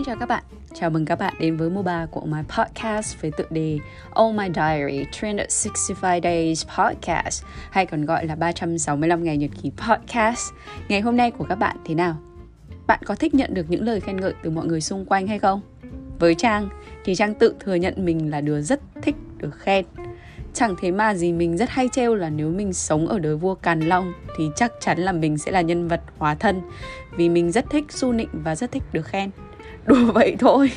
Xin chào các bạn, chào mừng các bạn đến với mùa 3 của my podcast với tựa đề All My Diary 365 Days Podcast hay còn gọi là 365 ngày nhật ký podcast. Ngày hôm nay của các bạn thế nào? Bạn có thích nhận được những lời khen ngợi từ mọi người xung quanh hay không? Với Trang thì Trang tự thừa nhận mình là đứa rất thích được khen Chẳng thế mà gì mình rất hay trêu là nếu mình sống ở đời vua Càn Long thì chắc chắn là mình sẽ là nhân vật hóa thân vì mình rất thích su nịnh và rất thích được khen. Đùa vậy thôi,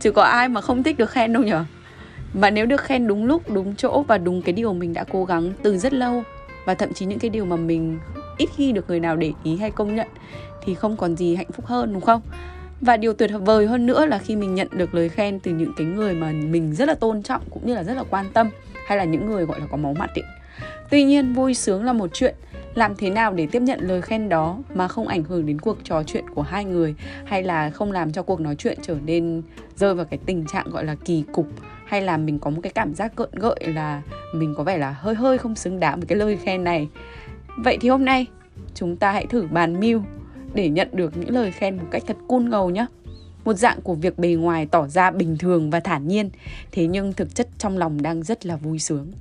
chứ có ai mà không thích được khen đâu nhở. Và nếu được khen đúng lúc, đúng chỗ và đúng cái điều mình đã cố gắng từ rất lâu và thậm chí những cái điều mà mình ít khi được người nào để ý hay công nhận thì không còn gì hạnh phúc hơn đúng không? và điều tuyệt vời hơn nữa là khi mình nhận được lời khen từ những cái người mà mình rất là tôn trọng cũng như là rất là quan tâm hay là những người gọi là có máu mặt ấy. Tuy nhiên vui sướng là một chuyện làm thế nào để tiếp nhận lời khen đó mà không ảnh hưởng đến cuộc trò chuyện của hai người? Hay là không làm cho cuộc nói chuyện trở nên rơi vào cái tình trạng gọi là kỳ cục? Hay là mình có một cái cảm giác gợn gợi là mình có vẻ là hơi hơi không xứng đáng với cái lời khen này? Vậy thì hôm nay, chúng ta hãy thử bàn mưu để nhận được những lời khen một cách thật cool ngầu nhé một dạng của việc bề ngoài tỏ ra bình thường và thản nhiên, thế nhưng thực chất trong lòng đang rất là vui sướng.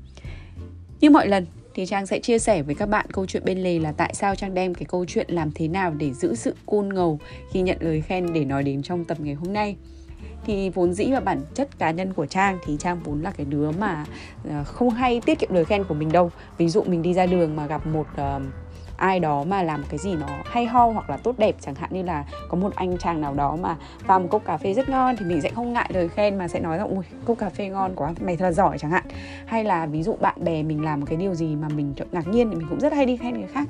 Như mọi lần thì Trang sẽ chia sẻ với các bạn câu chuyện bên lề là tại sao Trang đem cái câu chuyện làm thế nào để giữ sự cool ngầu khi nhận lời khen để nói đến trong tập ngày hôm nay. Thì vốn dĩ và bản chất cá nhân của Trang thì Trang vốn là cái đứa mà ờ, không hay tiết kiệm lời khen của mình đâu. Ví dụ mình đi ra đường mà gặp một uh, ai đó mà làm cái gì nó hay ho hoặc là tốt đẹp, chẳng hạn như là có một anh chàng nào đó mà pha một cốc cà phê rất ngon thì mình sẽ không ngại lời khen mà sẽ nói rằng ui cốc cà phê ngon quá, mày thật là giỏi chẳng hạn. Hay là ví dụ bạn bè mình làm một cái điều gì mà mình ngạc nhiên thì mình cũng rất hay đi khen người khác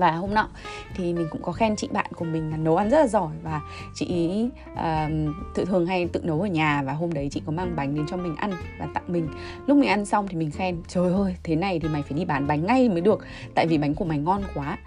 và hôm nọ thì mình cũng có khen chị bạn của mình là nấu ăn rất là giỏi và chị ý uh, tự thường hay tự nấu ở nhà và hôm đấy chị có mang bánh đến cho mình ăn và tặng mình. Lúc mình ăn xong thì mình khen trời ơi thế này thì mày phải đi bán bánh ngay mới được. Tại vì bánh của mày ngon quá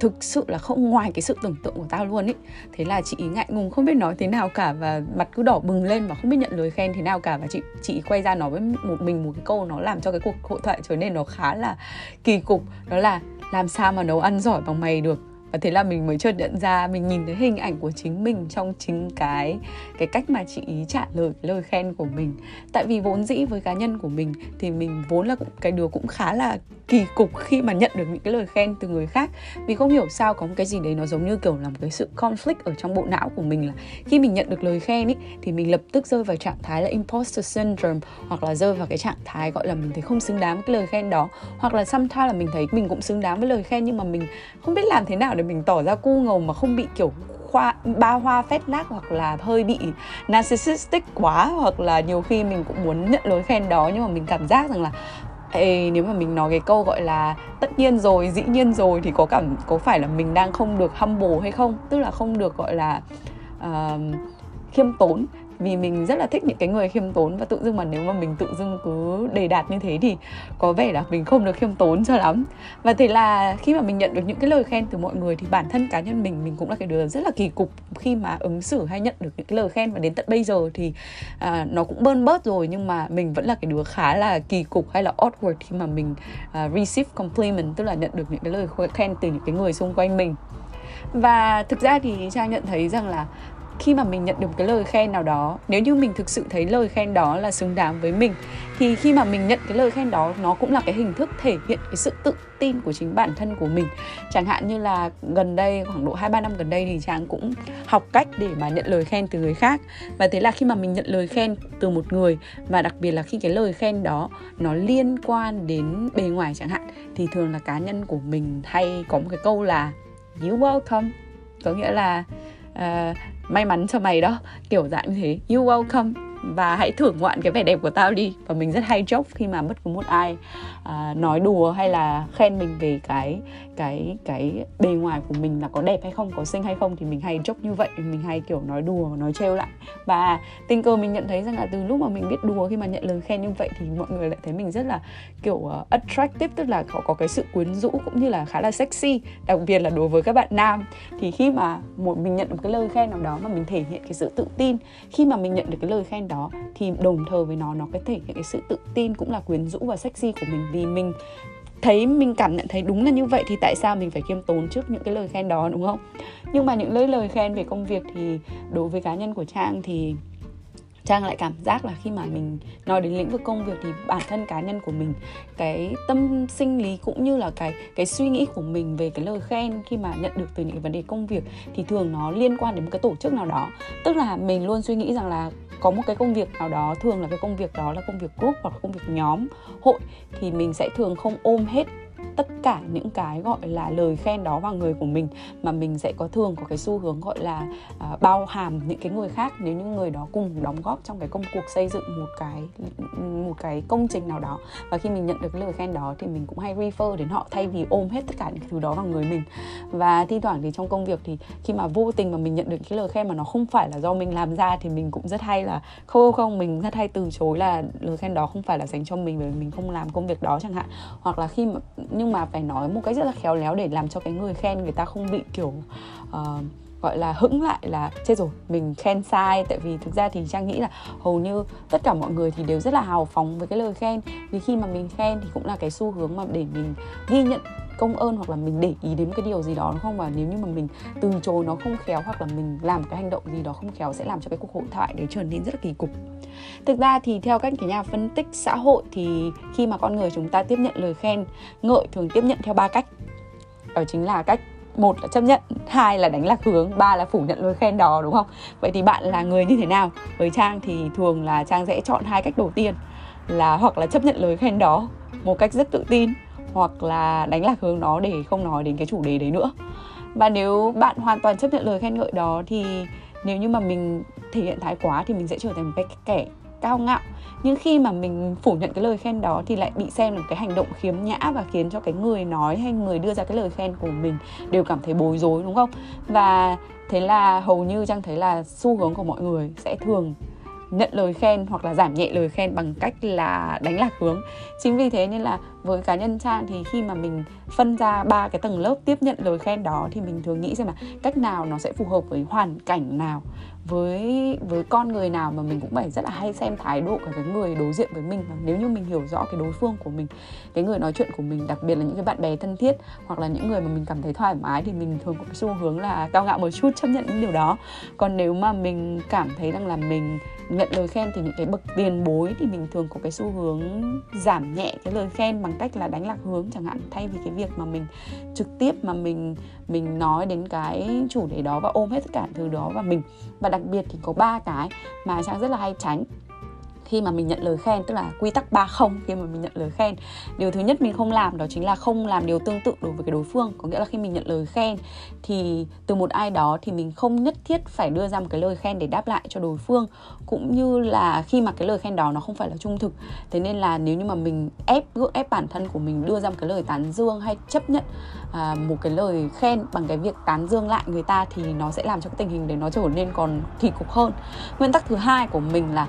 thực sự là không ngoài cái sự tưởng tượng của tao luôn ý. Thế là chị ý ngại ngùng không biết nói thế nào cả và mặt cứ đỏ bừng lên và không biết nhận lời khen thế nào cả. Và chị chị quay ra nói với một mình một cái câu nó làm cho cái cuộc hội thoại trở nên nó khá là kỳ cục. Đó là làm sao mà nấu ăn giỏi bằng mày được? Và thế là mình mới chợt nhận ra, mình nhìn thấy hình ảnh của chính mình trong chính cái cái cách mà chị ý trả lời cái lời khen của mình. Tại vì vốn dĩ với cá nhân của mình thì mình vốn là cái đứa cũng khá là kỳ cục khi mà nhận được những cái lời khen từ người khác. Vì không hiểu sao có một cái gì đấy nó giống như kiểu là một cái sự conflict ở trong bộ não của mình là khi mình nhận được lời khen ý, thì mình lập tức rơi vào trạng thái là imposter syndrome, hoặc là rơi vào cái trạng thái gọi là mình thấy không xứng đáng với cái lời khen đó. Hoặc là sometimes là mình thấy mình cũng xứng đáng với lời khen nhưng mà mình không biết làm thế nào để mình tỏ ra cu ngầu mà không bị kiểu khoa ba hoa phét lác hoặc là hơi bị narcissistic quá hoặc là nhiều khi mình cũng muốn nhận lối khen đó nhưng mà mình cảm giác rằng là Ê, nếu mà mình nói cái câu gọi là tất nhiên rồi dĩ nhiên rồi thì có cảm có phải là mình đang không được humble hay không? Tức là không được gọi là uh, khiêm tốn vì mình rất là thích những cái người khiêm tốn và tự dưng mà nếu mà mình tự dưng cứ đề đạt như thế thì có vẻ là mình không được khiêm tốn cho lắm. Và thế là khi mà mình nhận được những cái lời khen từ mọi người thì bản thân cá nhân mình mình cũng là cái đứa rất là kỳ cục khi mà ứng xử hay nhận được những cái lời khen. Và đến tận bây giờ thì à, nó cũng bơn bớt rồi nhưng mà mình vẫn là cái đứa khá là kỳ cục hay là awkward khi mà mình à, receive compliment tức là nhận được những cái lời khen từ những cái người xung quanh mình. Và thực ra thì trang nhận thấy rằng là khi mà mình nhận được một cái lời khen nào đó nếu như mình thực sự thấy lời khen đó là xứng đáng với mình thì khi mà mình nhận cái lời khen đó nó cũng là cái hình thức thể hiện cái sự tự tin của chính bản thân của mình. Chẳng hạn như là gần đây khoảng độ hai ba năm gần đây thì trang cũng học cách để mà nhận lời khen từ người khác. Và thế là khi mà mình nhận lời khen từ một người và đặc biệt là khi cái lời khen đó nó liên quan đến bề ngoài chẳng hạn thì thường là cá nhân của mình hay có một cái câu là you welcome có nghĩa là uh, may mắn cho mày đó. Kiểu dạng như thế. You welcome và hãy thưởng ngoạn cái vẻ đẹp của tao đi. Và mình rất hay chốc khi mà bất cứ một ai à, nói đùa hay là khen mình về cái cái cái bề ngoài của mình là có đẹp hay không có xinh hay không thì mình hay chốc như vậy. Mình hay kiểu nói đùa nói trêu lại. Và tình cờ mình nhận thấy rằng là từ lúc mà mình biết đùa khi mà nhận lời khen như vậy thì mọi người lại thấy mình rất là kiểu uh, attractive tức là có có cái sự quyến rũ cũng như là khá là sexy đặc biệt là đối với các bạn nam. Thì khi mà một mình nhận một cái lời khen nào đó mà mình thể hiện cái sự tự tin khi mà mình nhận được cái lời khen đó, thì đồng thời với nó nó có thể hiện cái sự tự tin cũng là quyến rũ và sexy của mình. Vì mình thấy, mình cảm nhận thấy đúng là như vậy thì tại sao mình phải khiêm tốn trước những cái lời khen đó, đúng không? Nhưng mà những lời lời khen về công việc thì đối với cá nhân của trang thì trang lại cảm giác là khi mà mình nói đến lĩnh vực công việc thì bản thân cá nhân của mình, cái tâm sinh lý cũng như là cái cái suy nghĩ của mình về cái lời khen khi mà nhận được từ những cái vấn đề công việc thì thường nó liên quan đến một cái tổ chức nào đó. Tức là mình luôn suy nghĩ rằng là có một cái công việc nào đó, thường là cái công việc đó là công việc group hoặc là công việc nhóm, hội, thì mình sẽ thường không ôm hết tất cả những cái gọi là lời khen đó vào người của mình mà mình sẽ có thường có cái xu hướng gọi là à, bao hàm những cái người khác nếu những người đó cùng đóng góp trong cái công cuộc xây dựng một cái một cái công trình nào đó. Và khi mình nhận được cái lời khen đó thì mình cũng hay refer đến họ thay vì ôm hết tất cả những thứ đó vào người mình. Và thi thoảng thì trong công việc thì khi mà vô tình mà mình nhận được cái lời khen mà nó không phải là do mình làm ra thì mình cũng rất hay là không không mình rất hay từ chối là lời khen đó không phải là dành cho mình bởi vì mình không làm công việc đó chẳng hạn. Hoặc là khi mà nhưng mà phải nói một cách rất là khéo léo để làm cho cái người khen người ta không bị kiểu uh, gọi là hững lại là chết rồi. Mình khen sai tại vì thực ra thì trang nghĩ là hầu như tất cả mọi người thì đều rất là hào phóng với cái lời khen. Vì khi mà mình khen thì cũng là cái xu hướng mà để mình ghi nhận công ơn hoặc là mình để ý đến một cái điều gì đó, đúng không? Và nếu như mà mình từ chối nó không khéo hoặc là mình làm cái hành động gì đó không khéo sẽ làm cho cái cuộc hội thoại đấy trở nên rất là kỳ cục. Thực ra thì theo các cái nhà phân tích xã hội thì khi mà con người chúng ta tiếp nhận lời khen, ngợi thường tiếp nhận theo ba cách. Đó chính là cách một là chấp nhận, hai là đánh lạc hướng, ba là phủ nhận lời khen đó, đúng không? Vậy thì bạn là người như thế nào? Với trang thì thường là trang sẽ chọn hai cách đầu tiên là hoặc là chấp nhận lời khen đó một cách rất tự tin hoặc là đánh lạc hướng nó để không nói đến cái chủ đề đấy nữa. Và nếu bạn hoàn toàn chấp nhận lời khen ngợi đó thì nếu như mà mình thể hiện thái quá thì mình sẽ trở thành một cái kẻ cao ngạo. Nhưng khi mà mình phủ nhận cái lời khen đó thì lại bị xem là cái hành động khiếm nhã và khiến cho cái người nói hay người đưa ra cái lời khen của mình đều cảm thấy bối rối, đúng không? Và thế là hầu như trang thấy là xu hướng của mọi người sẽ thường nhận lời khen hoặc là giảm nhẹ lời khen bằng cách là đánh lạc hướng. Chính vì thế nên là với cá nhân trang thì khi mà mình phân ra ba cái tầng lớp tiếp nhận lời khen đó thì mình thường nghĩ xem là cách nào nó sẽ phù hợp với hoàn cảnh nào với với con người nào mà mình cũng phải rất là hay xem thái độ của cái người đối diện với mình. Và nếu như mình hiểu rõ cái đối phương của mình, cái người nói chuyện của mình, đặc biệt là những cái bạn bè thân thiết hoặc là những người mà mình cảm thấy thoải mái thì mình thường có cái xu hướng là cao ngạo một chút, chấp nhận những điều đó. Còn nếu mà mình cảm thấy rằng là mình nhận lời khen từ những cái bậc tiền bối thì mình thường có cái xu hướng giảm nhẹ cái lời khen bằng cách là đánh lạc hướng chẳng hạn. Thay vì cái việc mà mình trực tiếp mà mình mình nói đến cái chủ đề đó và ôm hết tất cả thứ đó vào mình. Và đặc biệt thì có ba cái mà trang rất là hay tránh khi mà mình nhận lời khen tức là quy tắc ba không khi mà mình nhận lời khen. Điều thứ nhất mình không làm đó chính là không làm điều tương tự đối với cái đối phương. Có nghĩa là khi mình nhận lời khen thì từ một ai đó thì mình không nhất thiết phải đưa ra một cái lời khen để đáp lại cho đối phương. Cũng như là khi mà cái lời khen đó nó không phải là trung thực thế nên là nếu như mà mình ép gượng ép bản thân của mình đưa ra một cái lời tán dương hay chấp nhận à, một cái lời khen bằng cái việc tán dương lại người ta thì nó sẽ làm cho cái tình hình đấy nó trở nên còn kỳ cục hơn. Nguyên tắc thứ hai của mình là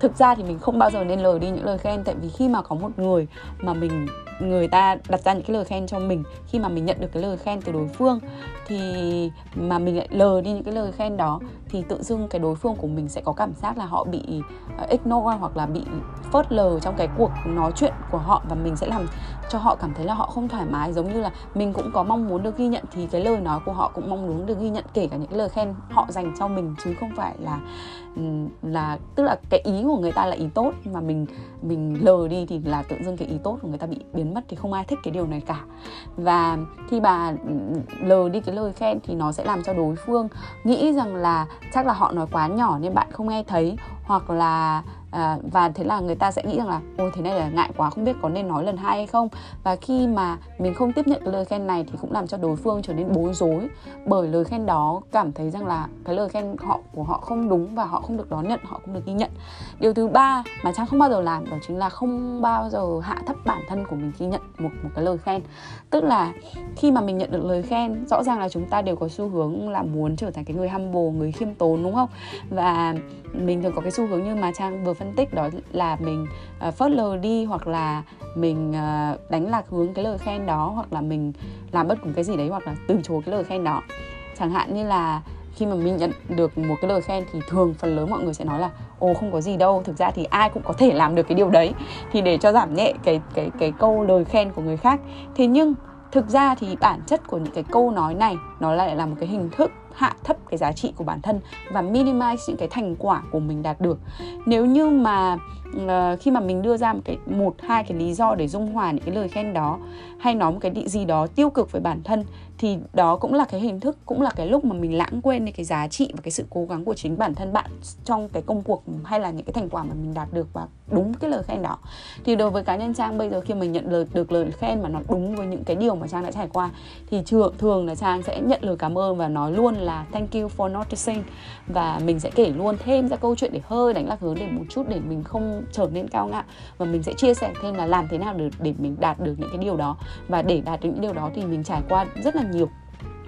thực ra thì mình không bao giờ nên lời đi những lời khen, tại vì khi mà có một người mà mình, người ta đặt ra những cái lời khen cho mình, khi mà mình nhận được cái lời khen từ đối phương thì mà mình lại lờ đi những cái lời khen đó thì tự dưng cái đối phương của mình sẽ có cảm giác là họ bị ờ, ignore hoặc là bị phớt lờ trong cái cuộc nói chuyện của họ và mình sẽ làm cho họ cảm thấy là họ không thoải mái. Giống như là mình cũng có mong muốn được ghi nhận thì cái lời nói của họ cũng mong muốn được ghi nhận, kể cả những lời khen họ dành cho mình, chứ không phải là ừ, là, tức là cái ý của người ta là ý tốt mà mình mình lờ đi thì là tự dưng cái ý tốt của người ta bị biến mất thì không ai thích cái điều này cả. Và khi bà ừ, lờ đi cái lời khen thì nó sẽ làm cho đối phương nghĩ rằng là chắc là họ nói quá nhỏ nên bạn không nghe thấy hoặc là à, và thế là người ta sẽ nghĩ rằng là ôi thế này là ngại quá không biết có nên nói lần hai hay không? Và khi mà mình không tiếp nhận cái lời khen này thì cũng làm cho đối phương trở nên bối rối bởi lời khen đó cảm thấy rằng là cái lời khen họ của họ không đúng và họ không được đón nhận họ không được ghi nhận. Điều thứ ba mà trang không bao giờ làm đó chính là không bao giờ hạ thấp bản thân của mình khi nhận một một cái lời khen. Tức là khi mà mình nhận được lời khen rõ ràng là chúng ta đều có xu hướng là muốn trở thành cái người humble người khiêm tốn đúng không? Và mình thường có cái xu hướng như mà trang vừa phân tích đó là mình uh, phớt lờ đi hoặc là mình uh, đánh lạc hướng cái lời khen đó hoặc là mình làm bất cứ cái gì đấy hoặc là từ chối cái lời khen đó. Chẳng hạn như là khi mà mình nhận được một cái lời khen thì thường phần lớn mọi người sẽ nói là ồ không có gì đâu thực ra thì ai cũng có thể làm được cái điều đấy. Thì để cho giảm nhẹ cái cái cái câu lời khen của người khác. Thế nhưng thực ra thì bản chất của những cái câu nói này nó lại là một cái hình thức hạ thấp cái giá trị của bản thân và minimize những cái thành quả của mình đạt được. Nếu như mà uh, khi mà mình đưa ra một cái một hai cái lý do để dung hòa những cái lời khen đó hay nói một cái định gì đó tiêu cực với bản thân thì đó cũng là cái hình thức, cũng là cái lúc mà mình lãng quên đi cái giá trị và cái sự cố gắng của chính bản thân bạn trong cái công cuộc hay là những cái thành quả mà mình đạt được và đúng cái lời khen đó. Thì đối với cá nhân trang, bây giờ khi mình nhận lời, được lời khen mà nó đúng với những cái điều mà trang đã trải qua, thì thường thường là trang sẽ nhận lời cảm ơn và nói luôn là thank you for noticing và mình sẽ kể luôn thêm ra câu chuyện để hơi đánh lạc hướng để một chút để mình không trở nên cao ngạo. Và mình sẽ chia sẻ thêm là làm thế nào để để mình đạt được những cái điều đó. Và để đạt được những điều đó thì mình trải qua rất là nhiều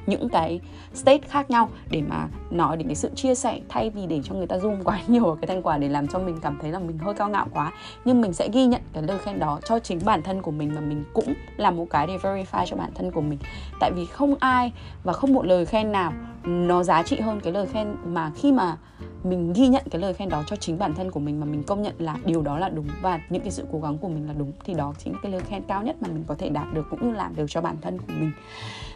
những cái state khác nhau để mà nói đến cái sự chia sẻ thay vì để cho người ta zoom quá nhiều cái thành quả để làm cho mình cảm thấy là mình hơi cao ngạo quá. Nhưng mình sẽ ghi nhận cái lời khen đó cho chính bản thân của mình và mình cũng làm một cái để verify cho bản thân của mình. Tại vì không ai và không một lời khen nào nó giá trị hơn cái lời khen mà khi mà mình ghi nhận cái lời khen đó cho chính bản thân của mình mà mình công nhận là điều đó là đúng và những cái sự cố gắng của mình là đúng thì đó chính là cái lời khen cao nhất mà mình có thể đạt được cũng như làm được cho bản thân của mình.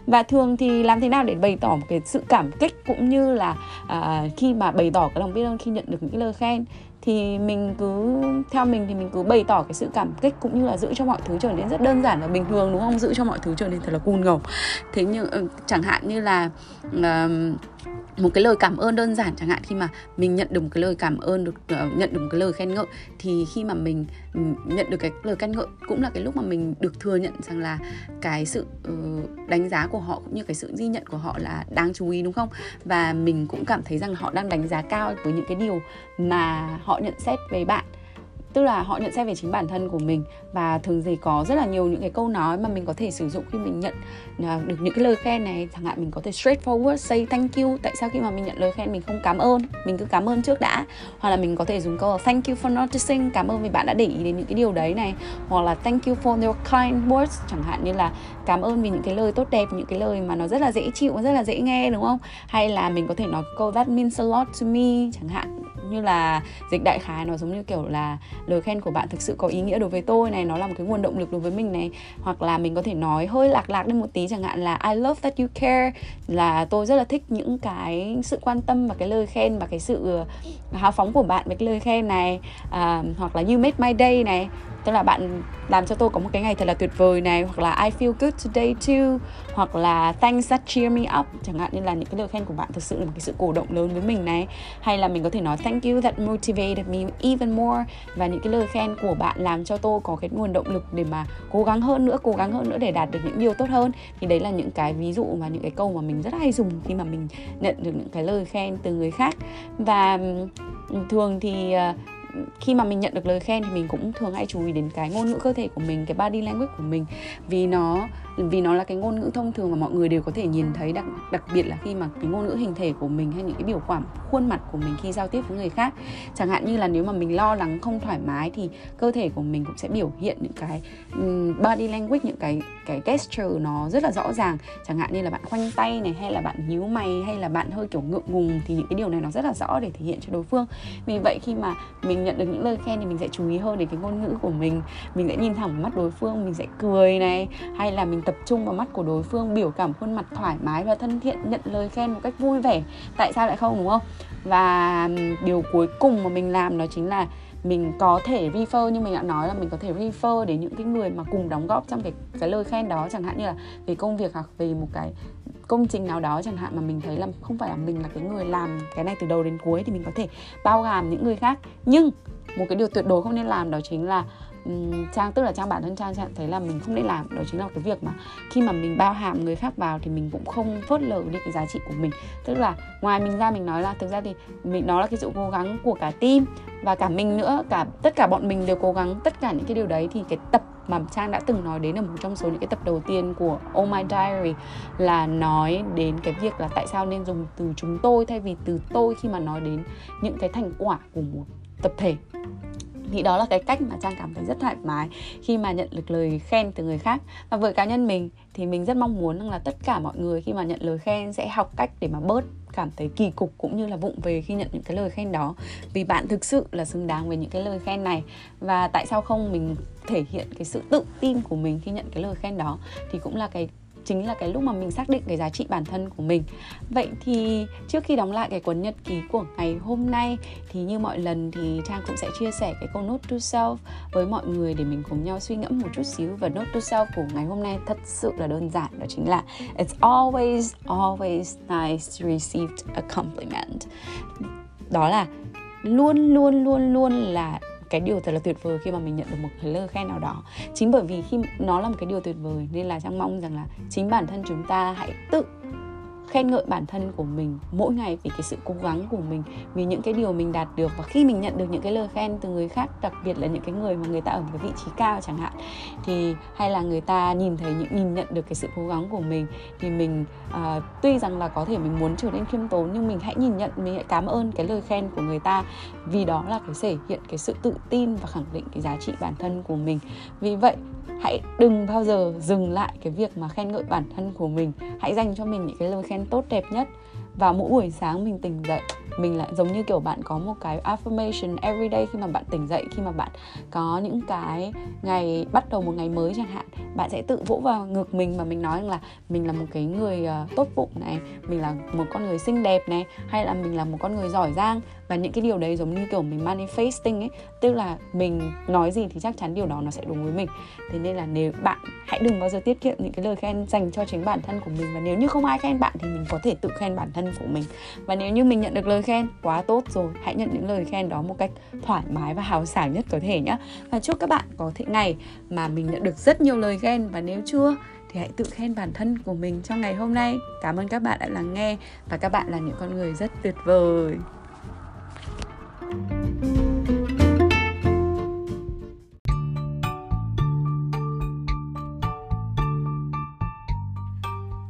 Và thường thì làm thế nào để bày tỏ một cái sự cảm kích cũng như là à, khi mà bày tỏ cái lòng biết ơn khi nhận được những cái lời khen? Thì mình cứ theo mình thì mình cứ bày tỏ cái sự cảm kích cũng như là giữ cho mọi thứ trở nên rất đơn giản và bình thường đúng không? Giữ cho mọi thứ trở nên thật là cool ngầu. Thế nhưng ừ, chẳng hạn như là uh, một cái lời cảm ơn đơn giản chẳng hạn khi mà mình nhận được một cái lời cảm ơn được uh, nhận được một cái lời khen ngợi thì khi mà mình ừ, nhận được cái lời khen ngợi cũng là cái lúc mà mình được thừa nhận rằng là cái sự uh, đánh giá của họ cũng như cái sự ghi nhận của họ là đáng chú ý đúng không? Và mình cũng cảm thấy rằng họ đang đánh giá cao với những cái điều mà họ họ nhận xét về bạn. Tức là họ nhận xét về chính bản thân của mình và thường thì có rất là nhiều những cái câu nói mà mình có thể sử dụng khi mình nhận à, được những cái lời khen này. Chẳng hạn mình có thể straightforward say thank you. Tại sao khi mà mình nhận lời khen mình không cảm ơn? Mình cứ cảm ơn trước đã. Hoặc là mình có thể dùng câu là thank you for noticing, cảm ơn vì bạn đã để ý đến những cái điều đấy này. Hoặc là thank you for your kind words, chẳng hạn như là cảm ơn vì những cái lời tốt đẹp, những cái lời mà nó rất là dễ chịu, rất là dễ nghe, đúng không? Hay là mình có thể nói câu that means a lot to me, chẳng hạn như là dịch đại khái nó giống như kiểu là lời khen của bạn thực sự có ý nghĩa đối với tôi này nó là một cái nguồn động lực đối với mình này. Hoặc là mình có thể nói hơi lạc lạc lên một tí chẳng hạn là I love that you care. Là tôi rất là thích những cái sự quan tâm và cái lời khen và cái sự ờ, hào phóng của bạn với cái lời khen này. À, hoặc là you made my day này tức là bạn làm cho tôi có một cái ngày thật là tuyệt vời này, hoặc là I feel good today too, hoặc là thanks that cheer me up. Chẳng hạn như là những cái lời khen của bạn thực sự là một cái sự cổ động lớn với mình này. Hay là mình có thể nói thank you that motivated me even more. Và những cái lời khen của bạn làm cho tôi có cái nguồn động lực để mà cố gắng hơn nữa, cố gắng hơn nữa để đạt được những điều tốt hơn. Thì đấy là những cái ví dụ và những cái câu mà mình rất hay dùng khi mà mình nhận được những cái lời khen từ người khác. Và thường thì ờ, khi mà mình nhận được lời khen thì mình cũng thường hay chú ý đến cái ngôn ngữ cơ thể của mình, cái body language của mình. Vì nó vì nó là cái ngôn ngữ thông thường mà mọi người đều có thể nhìn thấy, đặc đặc biệt là khi mà cái ngôn ngữ hình thể của mình hay những cái biểu cảm khuôn mặt của mình khi giao tiếp với người khác. Chẳng hạn như là nếu mà mình lo lắng không thoải mái thì cơ thể của mình cũng sẽ biểu hiện những cái body language, những cái cái gesture nó rất là rõ ràng. Chẳng hạn như là bạn khoanh tay này, hay là bạn nhíu mày, hay là bạn hơi kiểu ngượng ngùng thì những cái điều này nó rất là rõ để thể hiện cho đối phương. Vì vậy khi mà mình nhận được những lời khen thì mình sẽ chú ý hơn đến cái ngôn ngữ của mình. Mình sẽ nhìn thẳng vào mắt đối phương, mình sẽ cười này, hay là mình tập trung vào mắt của đối phương, biểu cảm khuôn mặt thoải mái và thân thiện, nhận lời khen một cách vui vẻ. Tại sao lại không, đúng không? Và điều cuối cùng mà mình làm đó chính là mình có thể refer, như mình đã nói là mình có thể refer đến những cái người mà cùng đóng góp trong cái cái lời khen đó. Chẳng hạn như là về công việc hoặc về một cái công trình nào đó chẳng hạn mà mình thấy là không phải là mình là cái người làm cái này từ đầu đến cuối thì mình có thể bao gồm những người khác. Nhưng một cái điều tuyệt đối không nên làm đó chính là trang, tức là trang bản thân trang trang thấy là mình không nên làm. Đó chính là cái việc mà khi mà mình bao hàm người khác vào thì mình cũng không phớt lờ đi cái giá trị của mình. Tức là ngoài mình ra mình nói là, thực ra thì mình, nó là cái sự cố gắng của cả team và cả mình nữa, cả tất cả bọn mình đều cố gắng tất cả những cái điều đấy thì cái tập mà Trang đã từng nói đến ở một trong số những cái tập đầu tiên của Oh My Diary là nói đến cái việc là tại sao nên dùng từ chúng tôi thay vì từ tôi khi mà nói đến những cái thành quả của một tập thể thì đó là cái cách mà trang cảm thấy rất thoải mái khi mà nhận được lời khen từ người khác. Và với cá nhân mình thì mình rất mong muốn rằng là tất cả mọi người khi mà nhận lời khen sẽ học cách để mà bớt cảm thấy kỳ cục cũng như là vụng về khi nhận những cái lời khen đó. Vì bạn thực sự là xứng đáng với những cái lời khen này. Và tại sao không mình thể hiện cái sự tự tin của mình khi nhận cái lời khen đó thì cũng là cái chính là cái lúc mà mình xác định cái giá trị bản thân của mình. Vậy thì trước khi đóng lại cái cuốn nhật ký của ngày hôm nay, thì như mọi lần thì trang cũng sẽ chia sẻ cái câu note to self với mọi người để mình cùng nhau suy ngẫm một chút xíu. Và note to self của ngày hôm nay thật sự là đơn giản, đó chính là it's always always nice to receive a compliment. Đó là luôn luôn luôn luôn là cái điều thật là tuyệt vời khi mà mình nhận được một cái lời khen nào đó. Chính bởi vì khi nó là một cái điều tuyệt vời, nên là trang mong rằng là chính bản thân chúng ta hãy tự khen ngợi bản thân của mình mỗi ngày vì cái sự cố gắng của mình vì những cái điều mình đạt được. Và khi mình nhận được những cái lời khen từ người khác đặc biệt là những cái người mà người ta ở một cái vị trí cao chẳng hạn thì hay là người ta nhìn thấy những nhìn nhận được cái sự cố gắng của mình thì mình uh, tuy rằng là có thể mình muốn trở nên khiêm tốn nhưng mình hãy nhìn nhận mình hãy cảm ơn cái lời khen của người ta vì đó là cái thể hiện cái sự tự tin và khẳng định cái giá trị bản thân của mình. Vì vậy hãy đừng bao giờ dừng lại cái việc mà khen ngợi bản thân của mình. Hãy dành cho mình những cái lời khen tốt đẹp nhất. Và mỗi buổi sáng mình tỉnh dậy, mình lại giống như kiểu bạn có một cái affirmation every day khi mà bạn tỉnh dậy, khi mà bạn có những cái ngày, bắt đầu một ngày mới chẳng hạn. Bạn sẽ tự vỗ vào ngực mình và mình nói rằng là mình là một cái người ờ, tốt bụng này, mình là một con người xinh đẹp này, hay là mình là một con người giỏi giang và những cái điều đấy giống như kiểu mình manifesting ấy, tức là mình nói gì thì chắc chắn điều đó nó sẽ đúng với mình. Thế nên là nếu bạn, hãy đừng bao giờ tiết kiệm những cái lời khen dành cho chính bản thân của mình. Và nếu như không ai khen bạn thì mình có thể tự khen bản thân của mình. Và nếu như mình nhận được lời khen, quá tốt rồi, hãy nhận những lời khen đó một cách thoải mái và hào sảng nhất có thể nhé và chúc các bạn có thể ngày mà mình nhận được rất nhiều lời khen. Và nếu chưa thì hãy tự khen bản thân của mình trong ngày hôm nay. Cảm ơn các bạn đã lắng nghe. Và các bạn là những con người rất tuyệt vời.